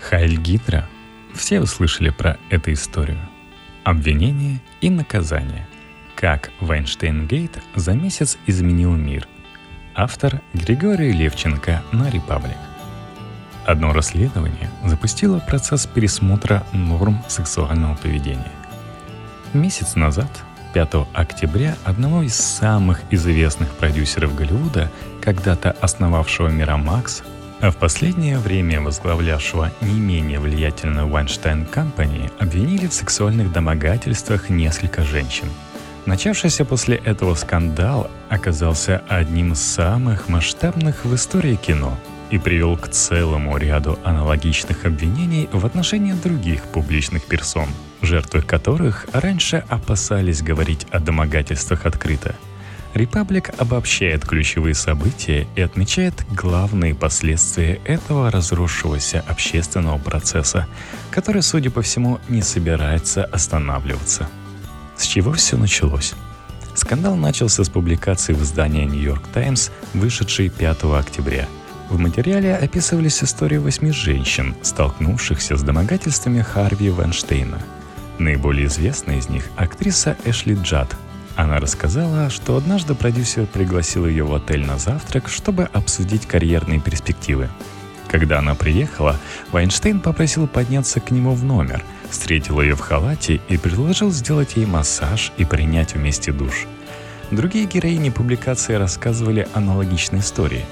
Хайль Гидра. Все услышали про эту историю. Обвинение и наказание. Как Вайнштейн-Гейт за месяц изменил мир. Автор Григорий Левченко на Репаблик. Одно расследование запустило процесс пересмотра норм сексуального поведения. Месяц назад, 5 октября, одного из самых известных продюсеров Голливуда, когда-то основавшего Мирамакс, а в последнее время возглавлявшего не менее влиятельную Weinstein Company, обвинили в сексуальных домогательствах несколько женщин. Начавшийся после этого скандал оказался одним из самых масштабных в истории кино и привел к целому ряду аналогичных обвинений в отношении других публичных персон, жертвы которых раньше опасались говорить о домогательствах открыто – Репаблик обобщает ключевые события и отмечает главные последствия этого разросшегося общественного процесса, который, судя по всему, не собирается останавливаться. С чего все началось? Скандал начался с публикации в издании New York Times, вышедшей 5 октября. В материале описывались истории восьми женщин, столкнувшихся с домогательствами Харви Вайнштейна. Наиболее известная из них – актриса Эшли Джад – она рассказала, что однажды продюсер пригласил ее в отель на завтрак, чтобы обсудить карьерные перспективы. Когда она приехала, Вайнштейн попросил подняться к нему в номер, встретил ее в халате и предложил сделать ей массаж и принять вместе душ. Другие героини публикации рассказывали аналогичные истории.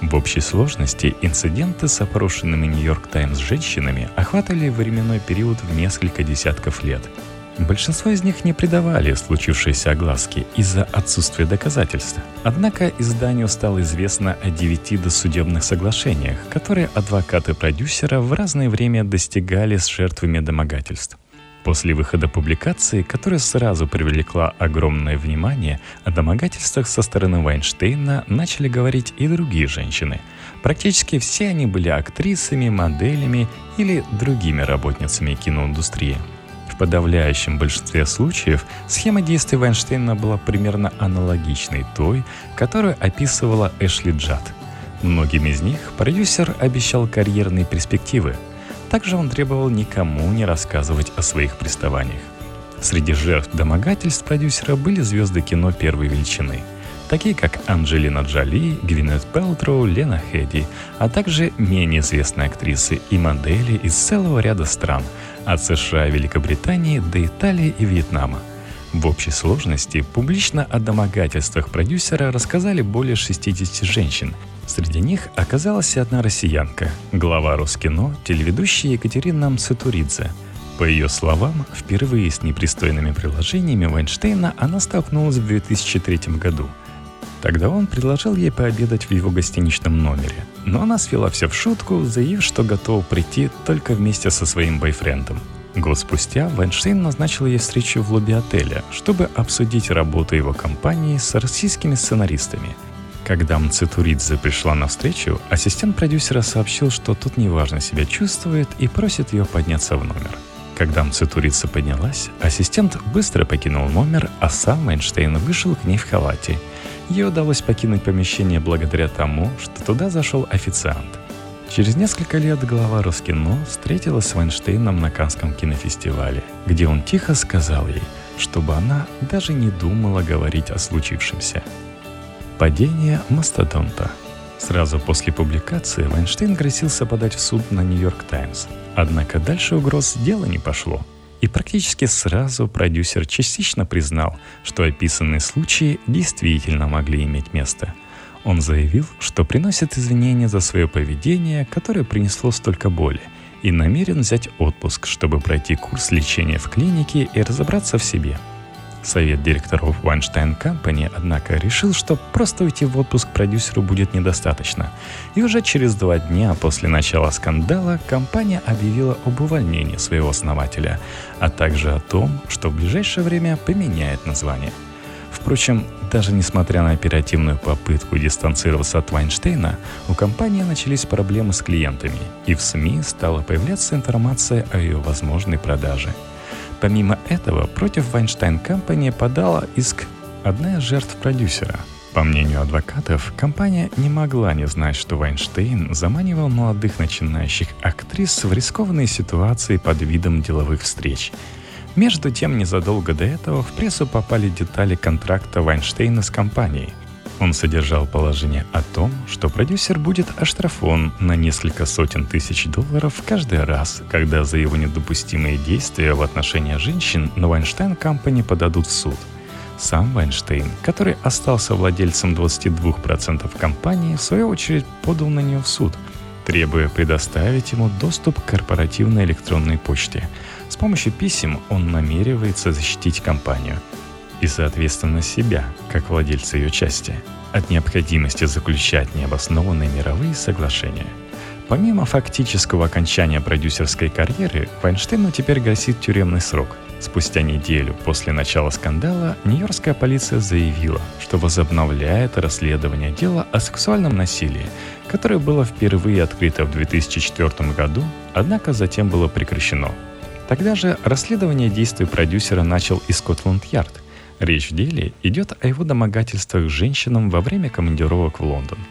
В общей сложности инциденты с опрошенными «Нью-Йорк Таймс» женщинами охватывали временной период в несколько десятков лет – Большинство из них не придавали случившейся огласки из-за отсутствия доказательств. Однако изданию стало известно о девяти досудебных соглашениях, которые адвокаты продюсера в разное время достигали с жертвами домогательств. После выхода публикации, которая сразу привлекла огромное внимание, о домогательствах со стороны Вайнштейна начали говорить и другие женщины. Практически все они были актрисами, моделями или другими работницами киноиндустрии – в подавляющем большинстве случаев схема действий Вайнштейна была примерно аналогичной той, которую описывала Эшли Джад. Многим из них продюсер обещал карьерные перспективы. Также он требовал никому не рассказывать о своих приставаниях. Среди жертв домогательств продюсера были звезды кино первой величины – такие как Анджелина Джоли, Гвинет Пелтроу, Лена Хедди, а также менее известные актрисы и модели из целого ряда стран, от США Великобритании до Италии и Вьетнама. В общей сложности публично о домогательствах продюсера рассказали более 60 женщин. Среди них оказалась одна россиянка, глава Роскино, телеведущая Екатерина Мцетуридзе. По ее словам, впервые с непристойными приложениями Вайнштейна она столкнулась в 2003 году – Тогда он предложил ей пообедать в его гостиничном номере. Но она свела все в шутку, заявив, что готова прийти только вместе со своим бойфрендом. Год спустя Вайнштейн назначил ей встречу в лобби отеля, чтобы обсудить работу его компании с российскими сценаристами. Когда Мцитуридзе пришла на встречу, ассистент продюсера сообщил, что тут неважно себя чувствует и просит ее подняться в номер. Когда Мцитуридзе поднялась, ассистент быстро покинул номер, а сам Вайнштейн вышел к ней в халате – Ей удалось покинуть помещение благодаря тому, что туда зашел официант. Через несколько лет глава Роскино встретилась с Вайнштейном на Канском кинофестивале, где он тихо сказал ей, чтобы она даже не думала говорить о случившемся. Падение мастодонта. Сразу после публикации Вайнштейн грозился подать в суд на Нью-Йорк Таймс. Однако дальше угроз дела не пошло – и практически сразу продюсер частично признал, что описанные случаи действительно могли иметь место. Он заявил, что приносит извинения за свое поведение, которое принесло столько боли, и намерен взять отпуск, чтобы пройти курс лечения в клинике и разобраться в себе – Совет директоров Weinstein Company, однако, решил, что просто уйти в отпуск продюсеру будет недостаточно. И уже через два дня после начала скандала компания объявила об увольнении своего основателя, а также о том, что в ближайшее время поменяет название. Впрочем, даже несмотря на оперативную попытку дистанцироваться от Вайнштейна, у компании начались проблемы с клиентами, и в СМИ стала появляться информация о ее возможной продаже – Помимо этого, против Weinstein Company подала иск одна из жертв продюсера. По мнению адвокатов, компания не могла не знать, что Вайнштейн заманивал молодых начинающих актрис в рискованные ситуации под видом деловых встреч. Между тем, незадолго до этого в прессу попали детали контракта Вайнштейна с компанией. Он содержал положение о том, что продюсер будет оштрафован на несколько сотен тысяч долларов каждый раз, когда за его недопустимые действия в отношении женщин на Вайнштейн Компани подадут в суд – сам Вайнштейн, который остался владельцем 22% компании, в свою очередь подал на нее в суд, требуя предоставить ему доступ к корпоративной электронной почте. С помощью писем он намеревается защитить компанию и, соответственно, себя, как владельца ее части, от необходимости заключать необоснованные мировые соглашения – Помимо фактического окончания продюсерской карьеры, Вайнштейну теперь грозит тюремный срок. Спустя неделю после начала скандала Нью-Йоркская полиция заявила, что возобновляет расследование дела о сексуальном насилии, которое было впервые открыто в 2004 году, однако затем было прекращено. Тогда же расследование действий продюсера начал и Скотланд-Ярд. Речь в деле идет о его домогательствах женщинам во время командировок в Лондон –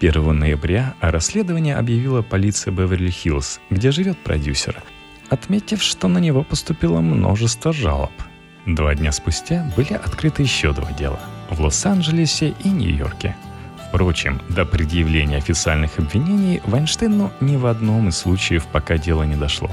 1 ноября о расследовании объявила полиция Беверли-Хиллз, где живет продюсер, отметив, что на него поступило множество жалоб. Два дня спустя были открыты еще два дела – в Лос-Анджелесе и Нью-Йорке. Впрочем, до предъявления официальных обвинений Вайнштейну ни в одном из случаев пока дело не дошло.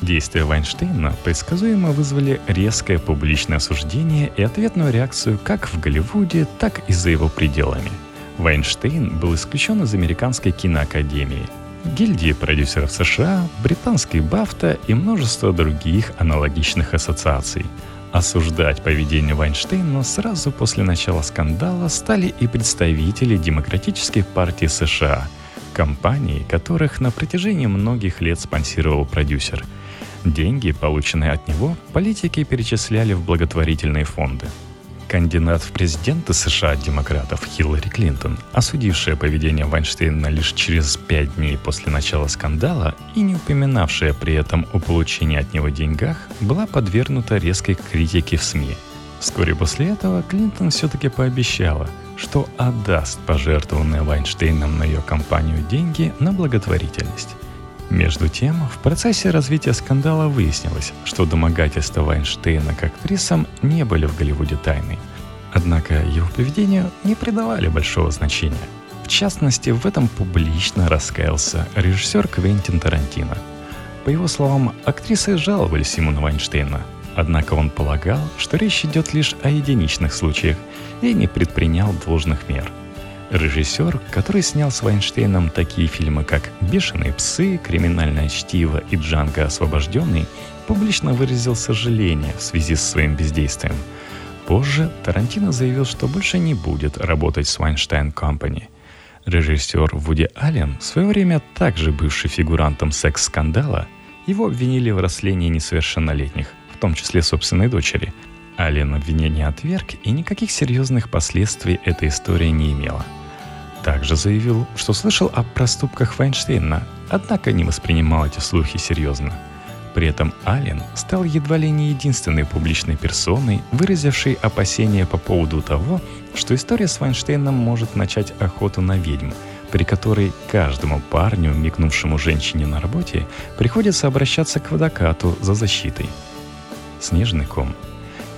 Действия Вайнштейна предсказуемо вызвали резкое публичное осуждение и ответную реакцию как в Голливуде, так и за его пределами – Вайнштейн был исключен из Американской киноакадемии, гильдии продюсеров США, британской Бафта и множество других аналогичных ассоциаций. Осуждать поведение Вайнштейна сразу после начала скандала стали и представители Демократической партии США, компании, которых на протяжении многих лет спонсировал продюсер. Деньги, полученные от него, политики перечисляли в благотворительные фонды – Кандидат в президенты США демократов Хиллари Клинтон, осудившая поведение Вайнштейна лишь через пять дней после начала скандала и не упоминавшая при этом о получении от него деньгах, была подвергнута резкой критике в СМИ. Вскоре после этого Клинтон все-таки пообещала, что отдаст пожертвованные Вайнштейном на ее компанию деньги на благотворительность. Между тем, в процессе развития скандала выяснилось, что домогательства Вайнштейна к актрисам не были в Голливуде тайной. Однако его поведению не придавали большого значения. В частности, в этом публично раскаялся режиссер Квентин Тарантино. По его словам, актрисы жаловались ему на Вайнштейна, однако он полагал, что речь идет лишь о единичных случаях и не предпринял должных мер – Режиссер, который снял с Вайнштейном такие фильмы, как «Бешеные псы», «Криминальное чтиво» и «Джанго освобожденный», публично выразил сожаление в связи с своим бездействием. Позже Тарантино заявил, что больше не будет работать с Weinstein Company. Режиссер Вуди Аллен, в свое время также бывший фигурантом секс-скандала, его обвинили в растлении несовершеннолетних, в том числе собственной дочери – Аллен обвинение отверг, и никаких серьезных последствий эта история не имела. Также заявил, что слышал о проступках Вайнштейна, однако не воспринимал эти слухи серьезно. При этом Аллен стал едва ли не единственной публичной персоной, выразившей опасения по поводу того, что история с Вайнштейном может начать охоту на ведьм, при которой каждому парню, мигнувшему женщине на работе, приходится обращаться к водокату за защитой. Снежный ком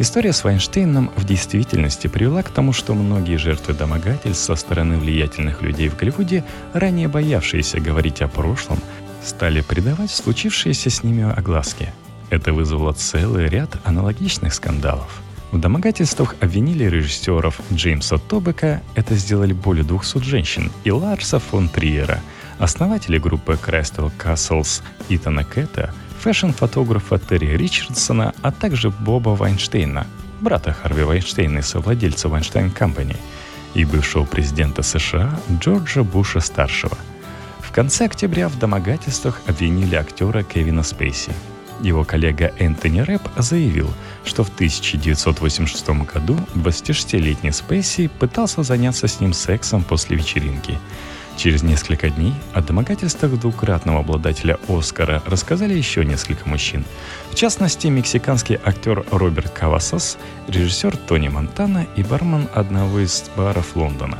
История с Вайнштейном в действительности привела к тому, что многие жертвы домогательств со стороны влиятельных людей в Голливуде, ранее боявшиеся говорить о прошлом, стали придавать случившиеся с ними огласки. Это вызвало целый ряд аналогичных скандалов. В домогательствах обвинили режиссеров Джеймса Тобека, это сделали более 200 женщин, и Ларса фон Триера, основателей группы Crystal Castles Итана Кэта – фэшн-фотографа Терри Ричардсона, а также Боба Вайнштейна, брата Харви Вайнштейна и совладельца Weinstein Company, и бывшего президента США Джорджа Буша-старшего. В конце октября в домогательствах обвинили актера Кевина Спейси. Его коллега Энтони Рэп заявил, что в 1986 году 26-летний Спейси пытался заняться с ним сексом после вечеринки – Через несколько дней о домогательствах двукратного обладателя Оскара рассказали еще несколько мужчин. В частности, мексиканский актер Роберт Кавасос, режиссер Тони Монтана и бармен одного из баров Лондона.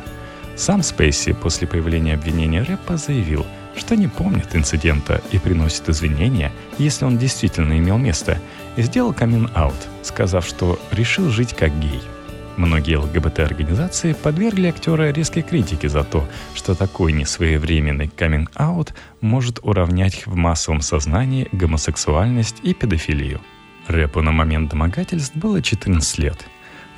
Сам Спейси после появления обвинения рэпа заявил, что не помнит инцидента и приносит извинения, если он действительно имел место, и сделал камин-аут, сказав, что решил жить как гей – Многие ЛГБТ-организации подвергли актера резкой критике за то, что такой несвоевременный каминг-аут может уравнять в массовом сознании гомосексуальность и педофилию. Рэпу на момент домогательств было 14 лет.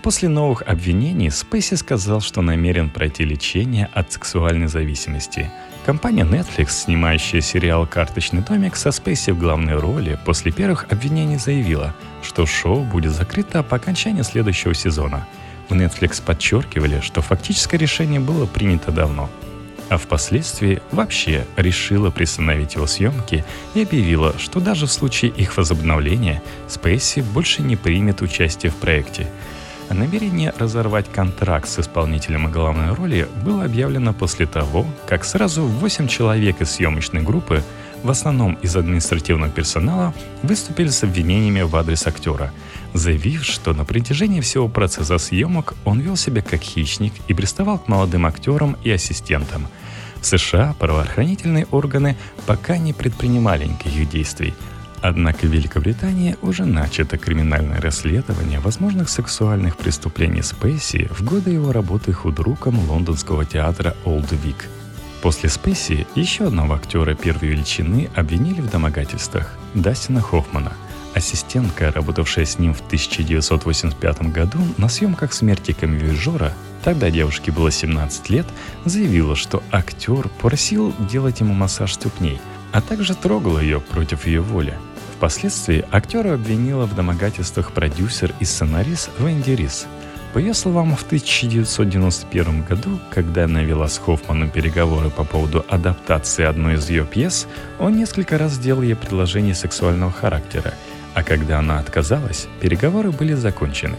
После новых обвинений Спейси сказал, что намерен пройти лечение от сексуальной зависимости. Компания Netflix, снимающая сериал «Карточный домик» со Спейси в главной роли, после первых обвинений заявила, что шоу будет закрыто по окончании следующего сезона – в Netflix подчеркивали, что фактическое решение было принято давно, а впоследствии вообще решила приостановить его съемки и объявила, что даже в случае их возобновления Спейси больше не примет участие в проекте. Намерение разорвать контракт с исполнителем главной роли было объявлено после того, как сразу 8 человек из съемочной группы, в основном из административного персонала, выступили с обвинениями в адрес актера – заявив, что на протяжении всего процесса съемок он вел себя как хищник и приставал к молодым актерам и ассистентам. В США правоохранительные органы пока не предпринимали никаких действий, Однако в Великобритании уже начато криминальное расследование возможных сексуальных преступлений Спейси в годы его работы худруком лондонского театра Олд Вик. После Спейси еще одного актера первой величины обвинили в домогательствах – Дастина Хоффмана – Ассистентка, работавшая с ним в 1985 году на съемках «Смерти камевижора», тогда девушке было 17 лет, заявила, что актер просил делать ему массаж ступней, а также трогал ее против ее воли. Впоследствии актера обвинила в домогательствах продюсер и сценарист Венди Рис. По ее словам, в 1991 году, когда она вела с Хоффманом переговоры по поводу адаптации одной из ее пьес, он несколько раз делал ей предложение сексуального характера – а когда она отказалась, переговоры были закончены.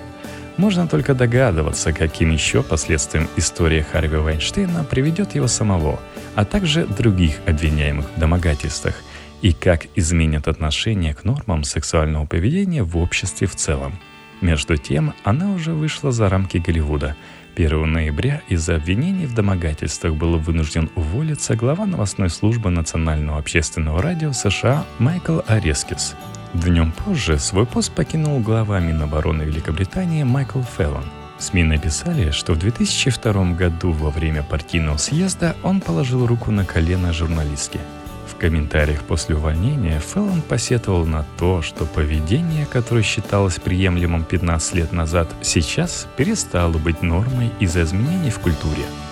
Можно только догадываться, каким еще последствиям история Харви Вайнштейна приведет его самого, а также других обвиняемых в домогательствах, и как изменят отношение к нормам сексуального поведения в обществе в целом. Между тем, она уже вышла за рамки Голливуда. 1 ноября из-за обвинений в домогательствах был вынужден уволиться глава новостной службы Национального общественного радио США Майкл Арескис – Днем позже свой пост покинул глава Минобороны Великобритании Майкл Феллон. СМИ написали, что в 2002 году во время партийного съезда он положил руку на колено журналистке. В комментариях после увольнения Феллон посетовал на то, что поведение, которое считалось приемлемым 15 лет назад, сейчас перестало быть нормой из-за изменений в культуре –